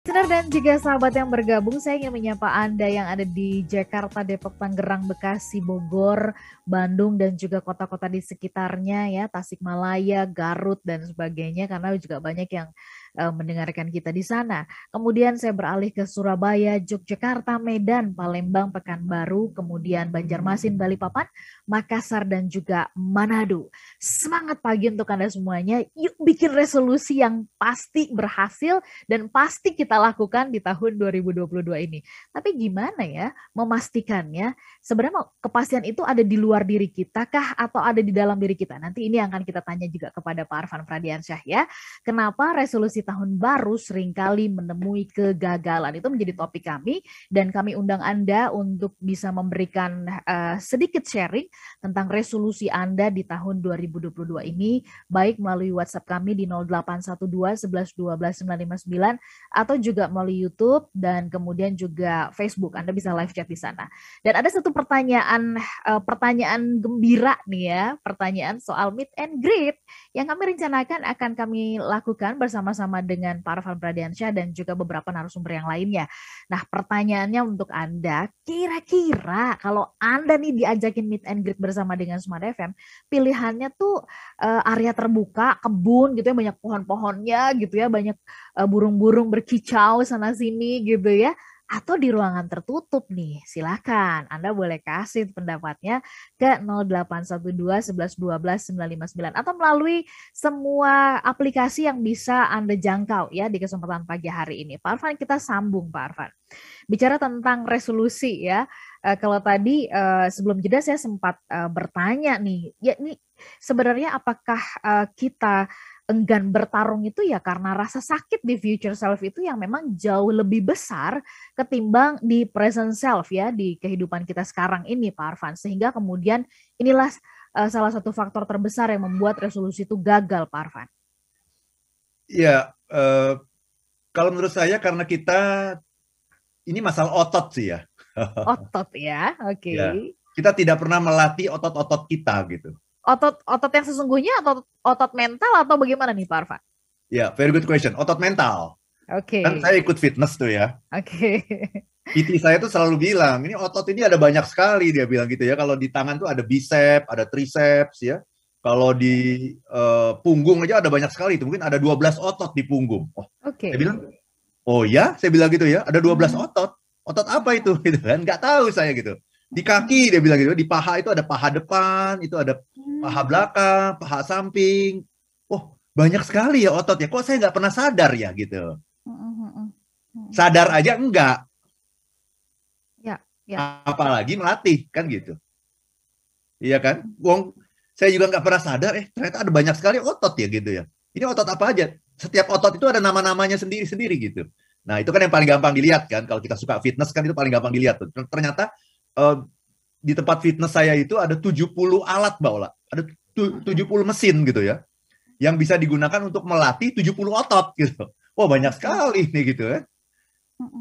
Listener dan juga sahabat yang bergabung, saya ingin menyapa Anda yang ada di Jakarta, Depok, Tangerang, Bekasi, Bogor, Bandung, dan juga kota-kota di sekitarnya ya, Tasikmalaya, Garut, dan sebagainya, karena juga banyak yang mendengarkan kita di sana. Kemudian saya beralih ke Surabaya, Yogyakarta, Medan, Palembang, Pekanbaru, kemudian Banjarmasin, Balikpapan, Makassar dan juga Manado. Semangat pagi untuk Anda semuanya. Yuk bikin resolusi yang pasti berhasil dan pasti kita lakukan di tahun 2022 ini. Tapi gimana ya memastikannya? Sebenarnya kepastian itu ada di luar diri kita kah atau ada di dalam diri kita? Nanti ini akan kita tanya juga kepada Pak Arfan Fradiansyah ya. Kenapa resolusi resolusi tahun baru sering kali menemui kegagalan. Itu menjadi topik kami dan kami undang Anda untuk bisa memberikan uh, sedikit sharing tentang resolusi Anda di tahun 2022 ini baik melalui WhatsApp kami di 0812 11 12 959 atau juga melalui YouTube dan kemudian juga Facebook. Anda bisa live chat di sana. Dan ada satu pertanyaan uh, pertanyaan gembira nih ya, pertanyaan soal meet and greet yang kami rencanakan akan kami lakukan bersama-sama bersama dengan Pak Arfan Pradiansyah dan juga beberapa narasumber yang lainnya. Nah pertanyaannya untuk Anda, kira-kira kalau Anda nih diajakin meet and greet bersama dengan Smart FM, pilihannya tuh uh, area terbuka, kebun gitu ya, banyak pohon-pohonnya gitu ya, banyak uh, burung-burung berkicau sana sini gitu ya atau di ruangan tertutup nih. Silakan Anda boleh kasih pendapatnya ke 0812 11 12 959 atau melalui semua aplikasi yang bisa Anda jangkau ya di kesempatan pagi hari ini. Pak Arfan kita sambung Pak Arfan. Bicara tentang resolusi ya. Uh, kalau tadi uh, sebelum jeda saya sempat uh, bertanya nih, ya ini sebenarnya apakah uh, kita enggan bertarung itu ya karena rasa sakit di future self itu yang memang jauh lebih besar ketimbang di present self ya di kehidupan kita sekarang ini Pak Arfan sehingga kemudian inilah uh, salah satu faktor terbesar yang membuat resolusi itu gagal Pak Arfan. Ya uh, kalau menurut saya karena kita ini masalah otot sih ya. Otot ya, oke. Okay. Ya, kita tidak pernah melatih otot-otot kita gitu otot otot yang sesungguhnya atau otot mental atau bagaimana nih Pak Arfa? Ya, yeah, very good question. Otot mental. Oke. Okay. Kan saya ikut fitness tuh ya. Oke. Okay. PT saya tuh selalu bilang, ini otot ini ada banyak sekali dia bilang gitu ya. Kalau di tangan tuh ada bicep, ada triceps ya. Kalau di uh, punggung aja ada banyak sekali itu. Mungkin ada 12 otot di punggung. Oh, Oke. Okay. Saya bilang, "Oh ya?" Saya bilang gitu ya. Ada 12 hmm. otot. Otot apa itu gitu kan? Nggak tahu saya gitu. Di kaki dia bilang gitu, di paha itu ada paha depan, itu ada paha belakang, paha samping. Oh, banyak sekali ya otot ya. Kok saya nggak pernah sadar ya gitu. Sadar aja enggak. Ya, ya. Apalagi melatih kan gitu. Iya kan? Wong saya juga nggak pernah sadar eh ternyata ada banyak sekali otot ya gitu ya. Ini otot apa aja? Setiap otot itu ada nama-namanya sendiri-sendiri gitu. Nah, itu kan yang paling gampang dilihat kan. Kalau kita suka fitness kan itu paling gampang dilihat tuh. Ternyata uh, di tempat fitness saya itu ada 70 alat Mbak Ada 70 mesin gitu ya. Yang bisa digunakan untuk melatih 70 otot gitu. Wah, banyak sekali nih gitu ya.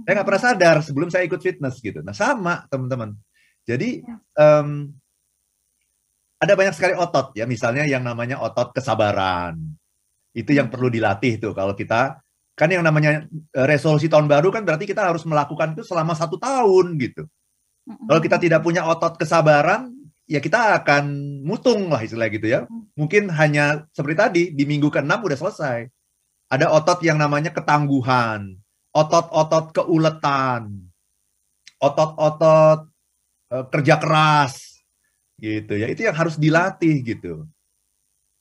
Saya nggak pernah sadar sebelum saya ikut fitness gitu. Nah, sama teman-teman. Jadi um, ada banyak sekali otot ya, misalnya yang namanya otot kesabaran. Itu yang perlu dilatih tuh kalau kita kan yang namanya resolusi tahun baru kan berarti kita harus melakukan itu selama satu tahun gitu. Kalau kita tidak punya otot kesabaran, ya kita akan mutung lah istilah gitu ya. Mungkin hanya seperti tadi, di minggu ke-6 udah selesai. Ada otot yang namanya ketangguhan, otot-otot keuletan, otot-otot uh, kerja keras, gitu ya. Itu yang harus dilatih gitu.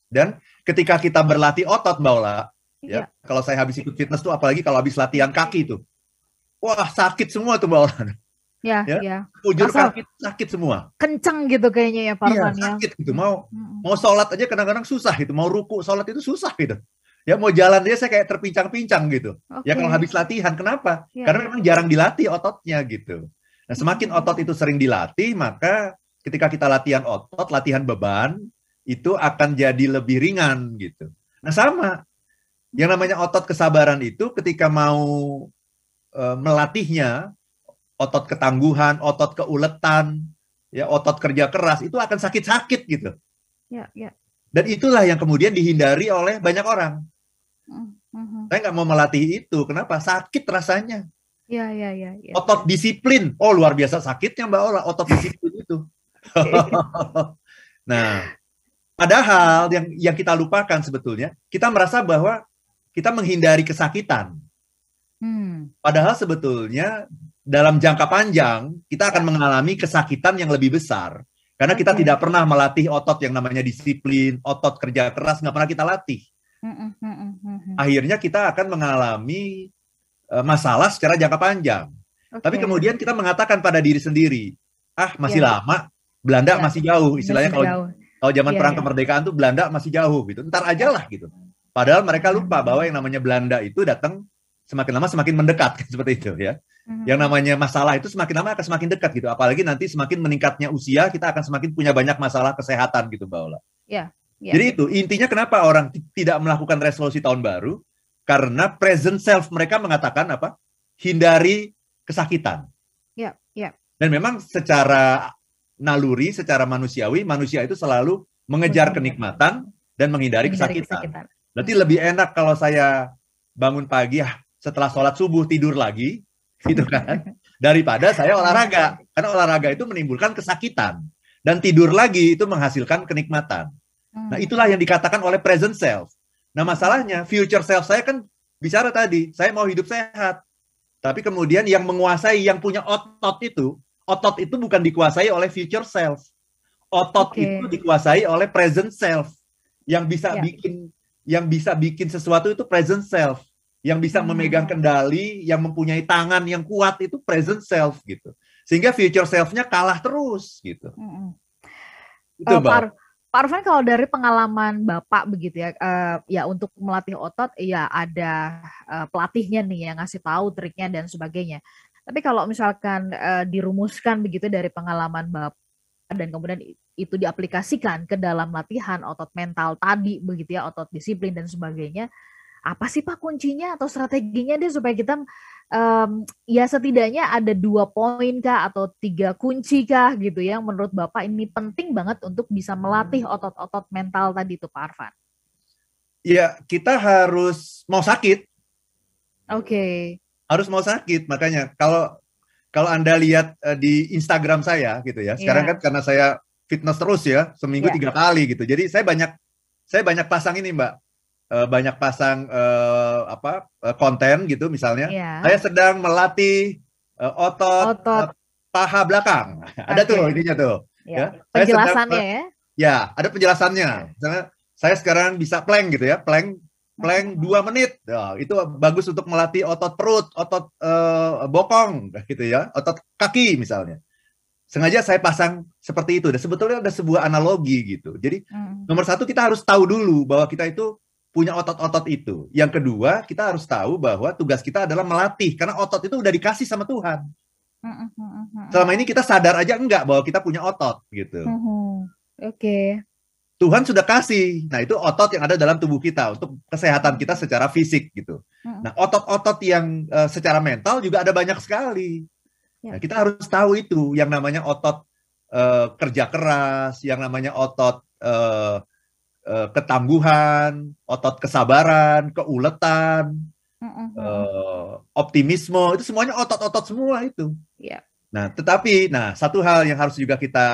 Dan ketika kita berlatih otot, Mbak Ola, ya, ya, kalau saya habis ikut fitness tuh, apalagi kalau habis latihan kaki tuh, wah sakit semua tuh Mbak Ola. Ya, ya. ya. Ujur kaki sakit semua. Kenceng gitu kayaknya ya Pak iya, ya. sakit gitu. Mau hmm. mau sholat aja kadang-kadang susah itu. Mau ruku sholat itu susah gitu. Ya mau jalan dia saya kayak terpincang-pincang gitu. Okay. Ya kalau habis latihan kenapa? Ya, Karena memang jarang dilatih ototnya gitu. Nah semakin otot itu sering dilatih maka ketika kita latihan otot, latihan beban itu akan jadi lebih ringan gitu. Nah sama yang namanya otot kesabaran itu ketika mau e, melatihnya otot ketangguhan, otot keuletan, ya otot kerja keras itu akan sakit-sakit gitu. Ya, ya. Dan itulah yang kemudian dihindari oleh banyak orang. Mhm. Saya nggak mau melatih itu. Kenapa? Sakit rasanya. Iya, iya, iya, iya. Otot disiplin. Oh, luar biasa sakitnya Mbak Ola, otot disiplin itu. nah, padahal yang yang kita lupakan sebetulnya, kita merasa bahwa kita menghindari kesakitan. Hmm. Padahal sebetulnya dalam jangka panjang kita akan mengalami kesakitan yang lebih besar karena kita Oke. tidak pernah melatih otot yang namanya disiplin, otot kerja keras nggak pernah kita latih. Akhirnya kita akan mengalami eh, masalah secara jangka panjang. Tapi Oke. kemudian kita mengatakan pada diri sendiri, ah masih Ya. lama, Belanda Ya. masih jauh. Istilahnya Masih kalau jauh. kalau zaman Iya, perang iya. kemerdekaan tuh Belanda masih jauh gitu. Ntar aja lah gitu. Padahal mereka lupa bahwa yang namanya Belanda itu datang semakin lama semakin mendekat seperti itu ya. Mhm. Yang namanya masalah itu semakin lama akan semakin dekat gitu. Apalagi nanti semakin meningkatnya usia, kita akan semakin punya banyak masalah kesehatan gitu, Mbak Ola. Iya, Jadi itu intinya kenapa orang t- tidak melakukan resolusi tahun baru? Karena present self mereka mengatakan apa? Hindari kesakitan. Iya, iya. Dan memang secara naluri, secara manusiawi, manusia itu selalu mengejar kenikmatan dan menghindari Menghindari kesakitan. Berarti lebih enak kalau saya bangun pagi ya setelah sholat subuh tidur lagi, gitu kan, daripada saya olahraga. Karena olahraga itu menimbulkan kesakitan dan tidur lagi itu menghasilkan kenikmatan. Hmm. Nah, itulah yang dikatakan oleh present self. Nah, masalahnya future self saya kan bicara tadi, saya mau hidup sehat. Tapi kemudian yang menguasai, yang punya otot itu, otot itu bukan dikuasai oleh future self. Otot Oke. itu dikuasai oleh present self. Yang bisa Ya. bikin yang bisa bikin sesuatu itu present self. Yang bisa Hmm. memegang kendali, yang mempunyai tangan yang kuat itu present self gitu. Sehingga future self-nya kalah terus gitu. Mm-mm. Itu, Eh. Pak, Pak Arfan kalau dari pengalaman Bapak begitu ya, eh, ya untuk melatih otot, ya ada eh, pelatihnya nih yang ngasih tahu triknya dan sebagainya. Tapi kalau misalkan eh, dirumuskan begitu dari pengalaman Bapak dan kemudian itu diaplikasikan ke dalam latihan otot mental tadi begitu ya, otot disiplin dan sebagainya, apa sih Pak kuncinya atau strateginya deh supaya kita em, ya setidaknya ada dua poin kah atau tiga kunci kah gitu ya yang menurut Bapak ini penting banget untuk bisa melatih otot-otot mental tadi itu Pak Arfan. Ya, kita harus mau sakit, Oke. harus mau sakit. Makanya kalau kalau Anda lihat eh, di Instagram saya gitu ya. Sekarang Iya. kan karena saya fitness terus ya, seminggu Iya. tiga kali gitu. Jadi saya banyak saya banyak pasang ini, Mbak. Eh, banyak pasang eh, apa eh, konten gitu misalnya. Iya. Saya sedang melatih eh, otot, Otot. paha belakang. Ada Oke. tuh ininya tuh. Ya. ya. Saya sedang- Penjelasannya ya. Ya, ada penjelasannya. Misalnya saya sekarang bisa plank gitu ya, plank plank dua menit. Ya, itu bagus untuk melatih otot perut, otot eh, bokong gitu ya, otot kaki misalnya. Sengaja saya pasang seperti itu. Dan sebetulnya ada sebuah analogi gitu. Jadi Mm. nomor satu kita harus tahu dulu bahwa kita itu punya otot-otot itu. Yang kedua kita harus tahu bahwa tugas kita adalah melatih karena otot itu udah dikasih sama Tuhan. Selama ini kita sadar aja enggak bahwa kita punya otot gitu. Mhm. Oke. Tuhan sudah kasih. Nah, itu otot yang ada dalam tubuh kita untuk kesehatan kita secara fisik gitu. Nah, otot-otot yang eh, secara mental juga ada banyak sekali. Ya. Nah, kita harus tahu itu yang namanya otot eh, kerja keras, yang namanya otot eh, eh, ketangguhan, otot kesabaran, keuletan, Mm, mm, mm. eh, optimisme, itu semuanya otot-otot semua itu. Iya. Nah, tetapi, nah satu hal yang harus juga kita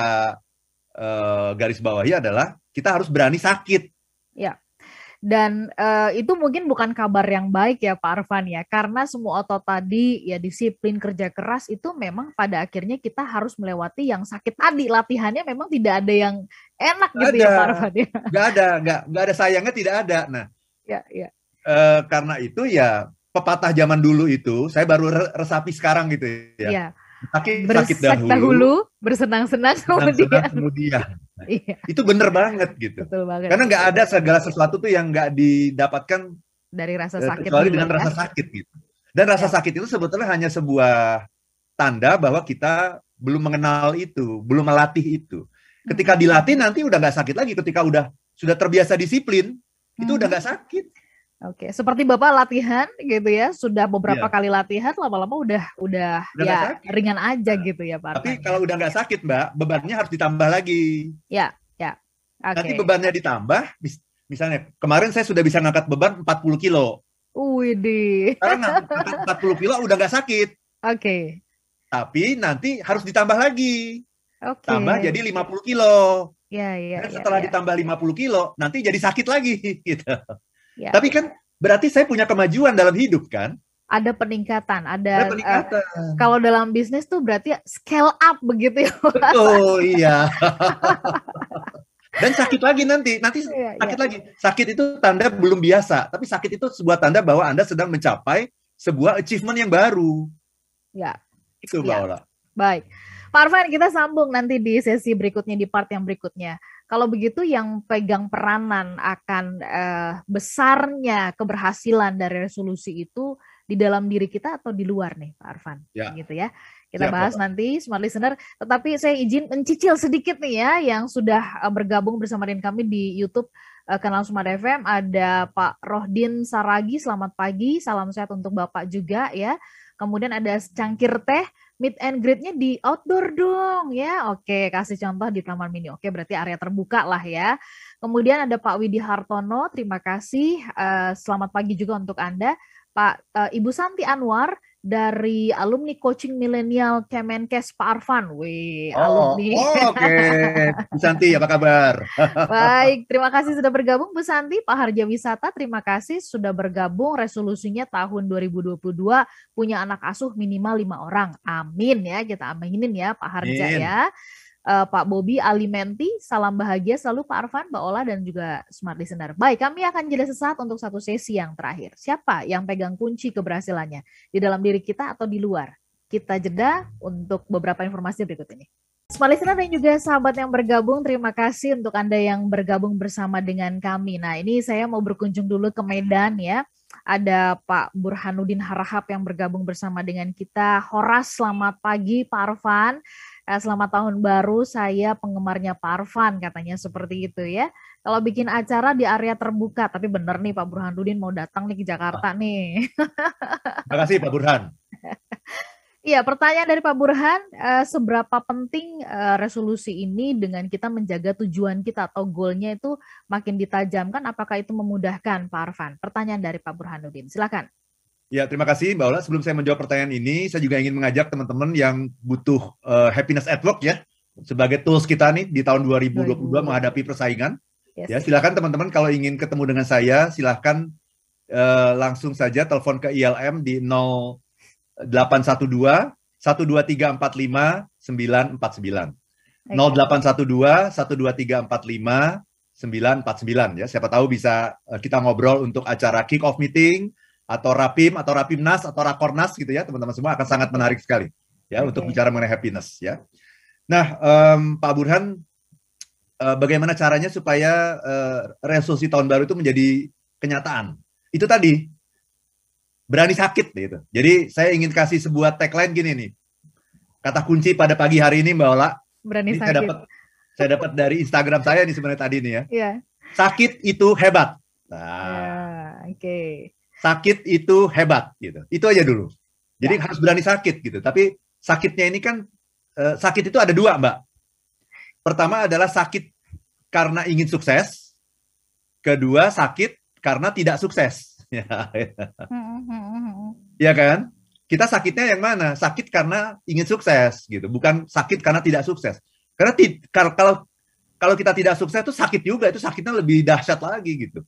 eh, garis bawahi adalah kita harus berani sakit. Dan eh, itu mungkin bukan kabar yang baik ya Pak Arfan ya, karena semua otot tadi ya disiplin kerja keras itu memang pada akhirnya kita harus melewati yang sakit tadi. Latihannya memang tidak ada yang enak Nggak gitu ya ada. Pak Arfan ya. Nggak ada, nggak, nggak ada sayangnya tidak ada. Nah, Ya, ya. eh, karena itu ya pepatah zaman dulu itu saya baru re- resapi sekarang gitu ya. ya. Sakit, sakit dahulu, dahulu, bersenang-senang senang-senang kemudian. Kemudian. Iya, Itu bener banget gitu. betul banget. Karena nggak ada segala sesuatu tuh yang nggak didapatkan dari rasa eh, sakit kecuali dengan ya. rasa sakit gitu. Dan rasa Ya. sakit itu sebetulnya hanya sebuah tanda bahwa kita belum mengenal itu, belum melatih itu. Ketika Hmm. dilatih nanti udah nggak sakit lagi. Ketika udah sudah terbiasa disiplin, itu udah Mhm. nggak sakit. Oke, seperti Bapak latihan gitu ya, sudah beberapa Iya. kali latihan lama-lama udah udah, Udah ya ringan aja gitu ya Pak Tapi kalau udah nggak sakit, Mbak, bebannya harus ditambah lagi. Oke. Nanti bebannya ditambah, mis- misalnya kemarin saya sudah bisa ngangkat beban 40 kilo. Widih. Sekarang angkat 40 kilo udah nggak sakit. Oke. Tapi nanti harus ditambah lagi. Oke. Tambah jadi 50 kilo. Ya, ya, Dan ya, setelah ya. ditambah 50 kilo, nanti jadi sakit lagi. Gitu. Ya. Tapi kan berarti saya punya kemajuan dalam hidup kan? ada peningkatan, ada, Ada eh, peningkatan. kalau dalam bisnis tuh berarti scale up begitu ya. Betul, iya. Dan sakit lagi nanti, nanti Iya, sakit iya. lagi. Sakit itu tanda belum biasa, tapi sakit itu sebuah tanda bahwa Anda sedang mencapai sebuah achievement yang baru. Ya, Itu Mbak. Ola. baik. Pak Arfan, kita sambung nanti di sesi berikutnya, di part yang berikutnya. Kalau begitu yang pegang peranan akan eh, besarnya keberhasilan dari resolusi itu di dalam diri kita atau di luar nih, Pak Arfan? Ya. Gitu ya. Kita Siap, bahas nanti smart listener, tetapi saya izin mencicil sedikit nih ya yang sudah eh, bergabung bersama dengan kami di YouTube eh, kanal Smart FM ada Pak Rohdin Saragi, selamat pagi, salam sehat untuk Bapak juga ya. Kemudian ada cangkir teh, meet and greet-nya di outdoor dong ya. Oke, kasih contoh di Taman Mini. Oke, berarti area terbuka lah ya. Kemudian ada Pak Widi Hartono, terima kasih. Eh, selamat pagi juga untuk Anda. Pak eh, Ibu Santi Anwar dari alumni coaching milenial Kemenkes Pak Arfan. Wih, Oh, alumni. oh, oke. Bu Santi, apa kabar? Baik, terima kasih sudah bergabung Bu Santi. Pak Harja Wisata, terima kasih sudah bergabung. Resolusinya tahun 2022 punya anak asuh minimal lima orang. Amin ya, kita aminin ya Pak Harja Amin. ya. Eh, Pak Bobi Alimenti, salam bahagia selalu Pak Arfan, Mbak Ola dan juga Smart Listener. Baik, kami akan jeda sesaat untuk satu sesi yang terakhir. Siapa yang pegang kunci keberhasilannya? Di dalam diri kita atau di luar? Kita jeda untuk beberapa informasi berikut ini. Smart Listener dan juga sahabat yang bergabung, terima kasih untuk Anda yang bergabung bersama dengan kami. Nah, ini saya mau berkunjung dulu ke Medan ya. Ada Pak Burhanuddin Harahap yang bergabung bersama dengan kita. Horas, selamat pagi Pak Arfan. Eh, Selamat tahun baru, saya penggemarnya Pak Arfan, katanya seperti itu ya. Kalau bikin acara di area terbuka, tapi bener nih Pak Burhanuddin mau datang nih ke Jakarta nih. Terima kasih Pak Burhan. Iya, pertanyaan dari Pak Burhan, eh, seberapa penting eh, resolusi ini dengan kita menjaga tujuan kita atau goalnya itu makin ditajamkan, apakah itu memudahkan Pak Arfan? Pertanyaan dari Pak Burhanuddin, silakan. Ya, terima kasih Mbak Ola. Sebelum saya menjawab pertanyaan ini, saya juga ingin mengajak teman-teman yang butuh eh, happiness at work ya, sebagai tools kita nih di tahun 2022 menghadapi persaingan. Yes. Ya, silakan teman-teman kalau ingin ketemu dengan saya, silakan eh, langsung saja telepon ke ILM di 0812 12345 949. 0812 12345 949 ya. Siapa tahu bisa eh, kita ngobrol untuk acara kick off meeting atau rapim atau rapimnas atau rakornas gitu ya teman-teman semua akan sangat menarik sekali ya Oke. untuk bicara mengenai happiness ya. Nah em, Pak Burhan eh, bagaimana caranya supaya eh, resolusi tahun baru itu menjadi kenyataan? Itu tadi berani sakit gitu. Jadi saya ingin kasih sebuah tagline gini nih. Kata kunci pada pagi hari ini Mbak Ola, Berani ini saya sakit. dapat saya dapat dari Instagram saya nih sebenarnya tadi nih ya. Iya. Sakit itu hebat. Nah, Ya, Oke. Sakit itu hebat gitu. Itu aja dulu. Jadi harus berani sakit gitu. Tapi sakitnya ini kan eh, sakit itu ada dua, Mbak. Pertama adalah sakit karena ingin sukses. Kedua sakit karena tidak sukses. Ya, ya kan? Kita sakitnya yang mana? Sakit karena ingin sukses gitu, bukan sakit karena tidak sukses. Karena kalau kalau kita tidak sukses itu sakit juga, itu sakitnya lebih dahsyat lagi gitu.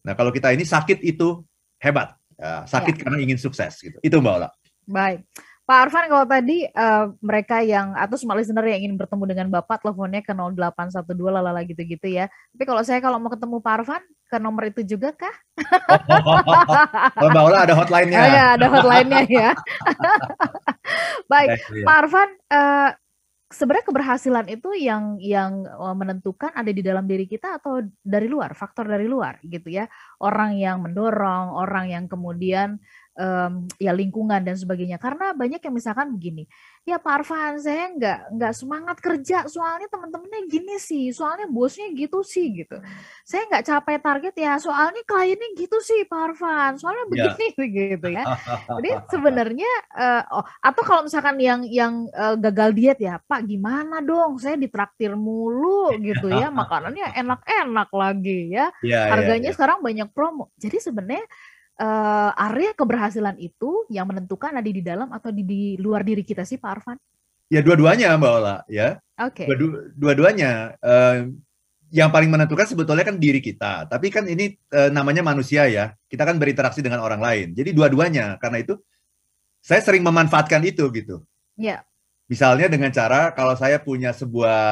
Nah, kalau kita ini sakit itu hebat. Ya, sakit karena ingin sukses gitu. Itu Mbak Ola. Baik. Pak Arfan kalau tadi eh, mereka yang atau smart listener yang ingin bertemu dengan Bapak teleponnya ke 0812 lalala gitu-gitu ya. Tapi kalau saya kalau mau ketemu Pak Arfan ke nomor itu juga kah? Kalau Mbak Ola ada hotline-nya. Oh ya, ada hotline-nya ya. Baik, Iya. Pak Arfan, eh, sebenarnya keberhasilan itu yang yang eh, menentukan ada di dalam diri kita atau dari luar, faktor dari luar gitu ya. Orang yang mendorong, orang yang kemudian em, ya lingkungan dan sebagainya. Karena banyak yang misalkan begini, ya Pak Arfan saya nggak nggak semangat kerja, soalnya teman-temannya gini sih, soalnya bosnya gitu sih gitu. Saya nggak capai target ya, soalnya kliennya gitu sih Pak Arfan, soalnya Ya. begini gitu ya. Jadi sebenarnya eh, oh atau kalau misalkan yang yang eh, gagal diet ya, Pak gimana dong? Saya ditraktir mulu gitu ya, makanannya enak-enak lagi ya. Iya, iya, Harganya iya. sekarang banyak promo. Jadi sebenarnya uh, area keberhasilan itu yang menentukan ada di dalam atau di, di luar diri kita sih Pak Arfan? Ya dua-duanya Mbak Ola ya. Oke. Okay. Dua-duanya. Uh, yang paling menentukan sebetulnya kan diri kita. Tapi kan ini uh, namanya manusia ya. Kita kan berinteraksi dengan orang lain. Jadi dua-duanya. Karena itu saya sering memanfaatkan itu gitu. Ya. Misalnya dengan cara kalau saya punya sebuah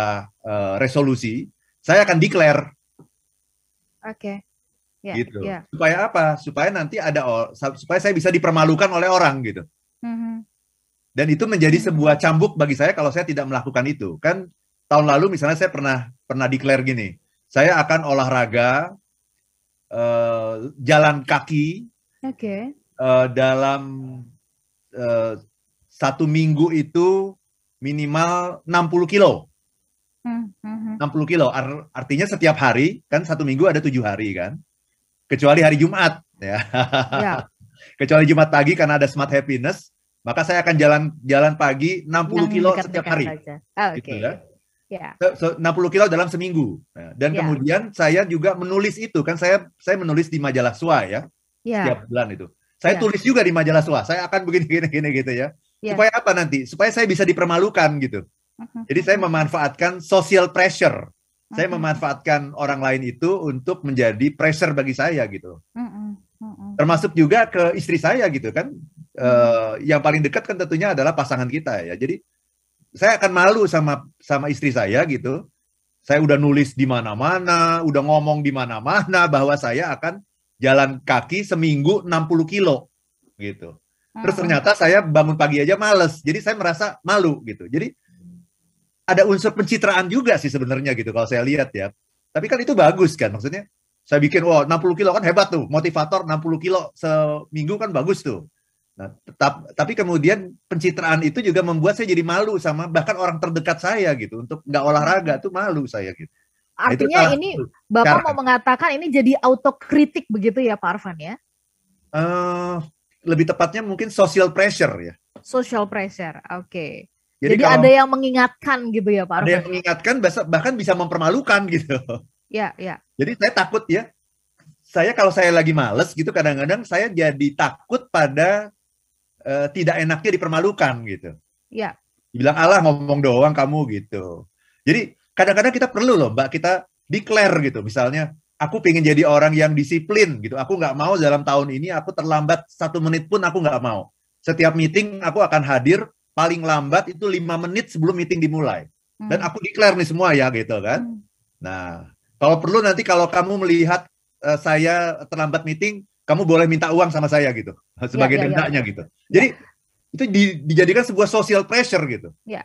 uh, resolusi, saya akan declare. Oke. Okay. Yeah, gitu. Yeah. Supaya apa? Supaya nanti ada supaya saya bisa dipermalukan oleh orang gitu. Mm-hmm. Dan itu menjadi mm-hmm. sebuah cambuk bagi saya kalau saya tidak melakukan itu. Kan tahun lalu misalnya saya pernah pernah declare gini, saya akan olahraga uh, jalan kaki. Oke. Okay. Uh, dalam uh, satu minggu itu minimal 60 kilo. Hmm, hmm, 60 hmm. kilo, artinya setiap hari kan satu minggu ada tujuh hari kan, kecuali hari Jumat ya. ya. kecuali Jumat pagi karena ada smart happiness, maka saya akan jalan jalan pagi 60 Yang kilo setiap hari. Oh, gitu okay. ya. Ya. So, 60 kilo dalam seminggu. Ya. Dan ya. kemudian saya juga menulis itu kan saya saya menulis di majalah SWA ya. ya. Setiap bulan itu. Saya ya. tulis juga di majalah SWA. Saya akan begini gini gini gitu ya. Yeah. Supaya apa nanti? Supaya saya bisa dipermalukan gitu. Uh-huh. Jadi saya memanfaatkan social pressure. Saya memanfaatkan orang lain itu untuk menjadi pressure bagi saya gitu. Termasuk juga ke istri saya gitu kan. Uh, yang paling dekat kan tentunya adalah pasangan kita ya. Jadi saya akan malu sama sama istri saya gitu. Saya udah nulis di mana-mana, udah ngomong di mana-mana bahwa saya akan jalan kaki seminggu 60 kilo gitu. Terus ternyata saya bangun pagi aja males. Jadi saya merasa malu gitu. Jadi ada unsur pencitraan juga sih sebenarnya gitu kalau saya lihat ya. Tapi kan itu bagus kan maksudnya. Saya bikin wow 60 kilo kan hebat tuh. Motivator 60 kilo seminggu kan bagus tuh. Nah, tetap tapi kemudian pencitraan itu juga membuat saya jadi malu sama bahkan orang terdekat saya gitu untuk nggak olahraga tuh malu saya gitu. Nah, Artinya nah, ini Bapak cara. mau mengatakan ini jadi autokritik begitu ya Pak Arfan ya? Uh, lebih tepatnya mungkin social pressure ya. Social pressure, oke. Okay. Jadi, Jadi ada yang mengingatkan gitu ya Pak Ada yang mengingatkan bahkan bisa mempermalukan gitu. Ya, ya. Jadi saya takut ya. Saya kalau saya lagi males gitu kadang-kadang saya jadi takut pada uh, tidak enaknya dipermalukan gitu. Ya. Bilang Allah ngomong doang kamu gitu. Jadi kadang-kadang kita perlu loh Mbak kita declare gitu. Misalnya aku pengen jadi orang yang disiplin gitu. Aku nggak mau dalam tahun ini aku terlambat satu menit pun aku nggak mau. Setiap meeting aku akan hadir paling lambat itu lima menit sebelum meeting dimulai. Dan hmm. aku declare nih semua ya gitu kan. Hmm. Nah, kalau perlu nanti kalau kamu melihat uh, saya terlambat meeting, kamu boleh minta uang sama saya gitu sebagai ya, ya, dendanya ya. gitu. Jadi ya. itu di, dijadikan sebuah social pressure gitu. Ya.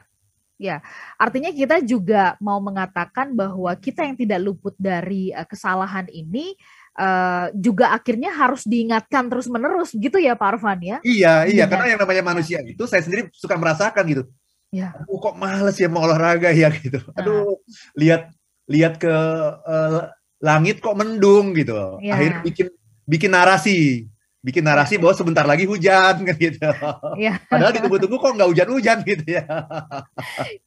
Ya, artinya kita juga mau mengatakan bahwa kita yang tidak luput dari uh, kesalahan ini uh, juga akhirnya harus diingatkan terus-menerus gitu ya Pak Arfan ya? Iya, iya, karena yang namanya manusia itu saya sendiri suka merasakan gitu. Ya. Aduh, kok males ya mau olahraga ya gitu. Nah. Aduh, lihat lihat ke uh, langit kok mendung gitu. Ya. Akhirnya bikin bikin narasi bikin narasi bahwa sebentar lagi hujan kan gitu. Ya. Padahal ditunggu-tunggu kok nggak hujan-hujan gitu ya.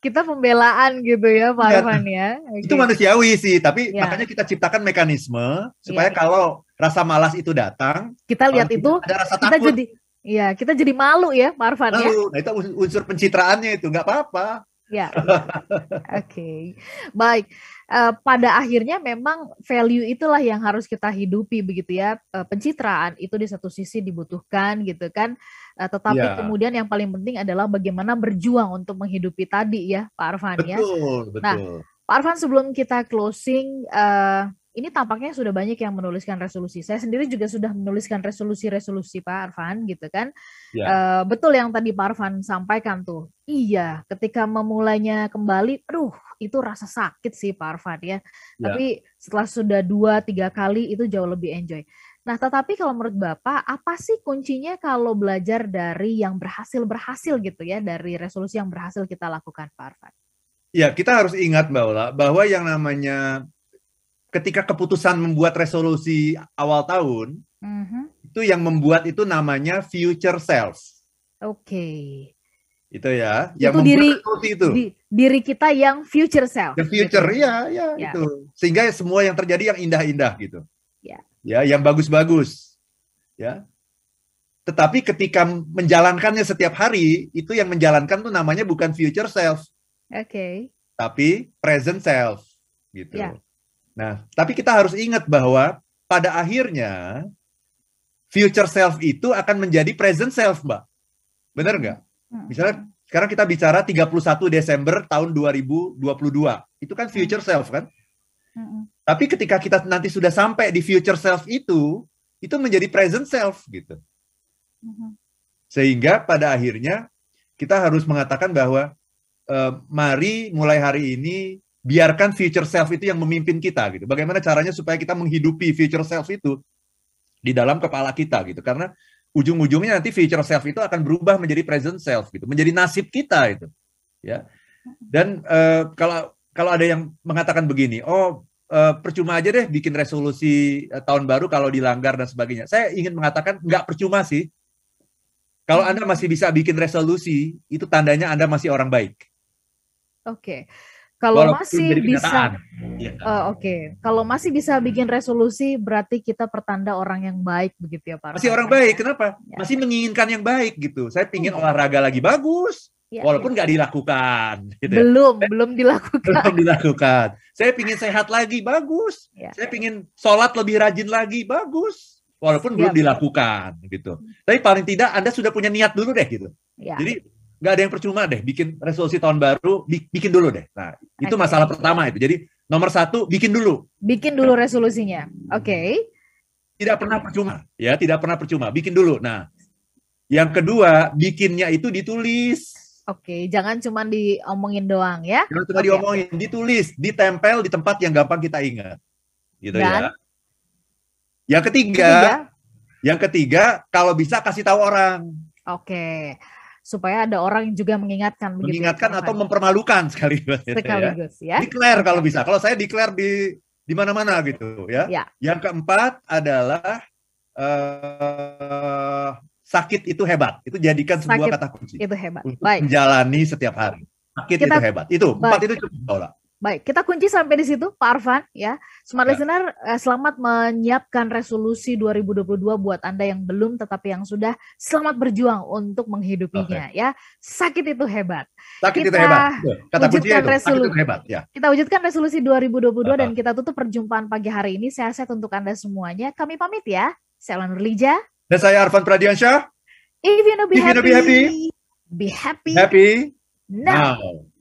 Kita pembelaan gitu ya Pak iya. Arfan ya. Okay. Itu manusiawi sih, tapi ya. makanya kita ciptakan mekanisme supaya ya. kalau rasa malas itu datang, kita lihat itu ada rasa kita takut. jadi Iya, kita jadi malu ya, Pak Arfan ya. Nah, itu unsur pencitraannya itu nggak apa-apa. Ya, ya. oke, okay. baik uh, pada akhirnya memang value itulah yang harus kita hidupi begitu ya. Uh, pencitraan itu di satu sisi dibutuhkan gitu kan. Uh, tetapi yeah. kemudian yang paling penting adalah bagaimana berjuang untuk menghidupi tadi ya, Pak Arfan betul, ya. Betul, Nah, Pak Arfan sebelum kita closing uh, ini tampaknya sudah banyak yang menuliskan resolusi. Saya sendiri juga sudah menuliskan resolusi-resolusi Pak Arfan gitu kan. Ya. Uh, betul yang tadi Pak Arfan sampaikan tuh. Iya, ketika memulainya kembali, aduh itu rasa sakit sih Pak Arfan ya. ya. Tapi setelah sudah dua tiga kali itu jauh lebih enjoy. Nah, tetapi kalau menurut Bapak, apa sih kuncinya kalau belajar dari yang berhasil-berhasil gitu ya, dari resolusi yang berhasil kita lakukan, Pak Arfan? Ya, kita harus ingat bahwa bahwa yang namanya ketika keputusan membuat resolusi awal tahun, mm-hmm. itu yang membuat itu namanya future self. Oke. Okay. Itu ya, yang itu diri itu. Di, diri kita yang future self. The future, gitu. ya, ya, ya, itu. Sehingga semua yang terjadi yang indah-indah gitu. Ya. Ya, yang bagus-bagus. ya. Tetapi ketika menjalankannya setiap hari, itu yang menjalankan tuh namanya bukan future self, Oke. Okay. tapi present self, gitu. Ya. Nah, tapi kita harus ingat bahwa pada akhirnya future self itu akan menjadi present self, Mbak. Benar nggak? Hmm. Misalnya sekarang kita bicara 31 Desember tahun 2022. Itu kan future self kan? Mm-mm. Tapi ketika kita nanti sudah sampai di future self itu, itu menjadi present self gitu. Sehingga pada akhirnya kita harus mengatakan bahwa eh, mari mulai hari ini biarkan future self itu yang memimpin kita gitu. Bagaimana caranya supaya kita menghidupi future self itu di dalam kepala kita gitu. Karena ujung-ujungnya nanti future self itu akan berubah menjadi present self gitu, menjadi nasib kita itu. Ya. Dan eh, kalau kalau ada yang mengatakan begini, oh eh, percuma aja deh bikin resolusi eh, tahun baru kalau dilanggar dan sebagainya. Saya ingin mengatakan nggak percuma sih. Kalau Anda masih bisa bikin resolusi, itu tandanya Anda masih orang baik. Oke. Kalau Walaupun masih bisa. Iya. Oh, Oke, kalau masih bisa bikin resolusi, berarti kita pertanda orang yang baik begitu ya Pak. Masih orang ya? baik, kenapa? Ya. Masih menginginkan yang baik gitu. Saya pingin Hmm. olahraga lagi bagus, Ya, walaupun ya. nggak dilakukan. Gitu ya. belum belum dilakukan. Belum dilakukan. Saya pingin sehat lagi, bagus. Ya. Saya pingin sholat lebih rajin lagi, bagus. Walaupun Siap. belum dilakukan gitu. Tapi paling tidak Anda sudah punya niat dulu deh gitu. Ya. Jadi nggak ada yang percuma deh bikin resolusi tahun baru, bi- bikin dulu deh. Nah itu Oke. masalah pertama itu. Jadi nomor satu bikin dulu. Bikin dulu resolusinya. Oke. Tidak pernah percuma, ya tidak pernah percuma. Bikin dulu. Nah yang kedua bikinnya itu ditulis. Oke, jangan cuma diomongin doang ya. Jangan cuma Oke, diomongin, ditulis, ditempel di tempat yang gampang kita ingat. Gitu Dan? ya. Yang ketiga, Ketiga, yang ketiga kalau bisa kasih tahu orang, oke. Supaya ada orang yang juga mengingatkan begitu. ya, mengingatkan Pak atau Arfan? mempermalukan sekaligus. gitu ya. sekaligus ya. Declare kalau bisa. Kalau saya declare di di mana-mana gitu ya. Ya. Yang keempat adalah eh sakit itu hebat. Itu jadikan sebuah Sakit kata kunci Itu hebat. untuk Baik. menjalani setiap hari. Sakit Kita- itu hebat. Itu empat Baik. itu cukup Paula. Baik, kita kunci sampai di situ Pak Arfan ya. Smart Ya. listener eh, selamat menyiapkan resolusi 2022 buat Anda yang belum tetapi yang sudah selamat berjuang untuk menghidupinya ya. Sakit itu hebat. Sakit itu Kita hebat. Betul. Kata wujudkan itu. Sakit resolu- itu hebat. Ya. Kita wujudkan resolusi 2022 dan Ah. kita tutup perjumpaan pagi hari ini. Sehat-sehat untuk Anda semuanya. Kami pamit ya. Saya Lana Nurlija. Dan saya Arfan Pradiansyah. If you know be If you know happy, be happy, be happy, Happy now. now.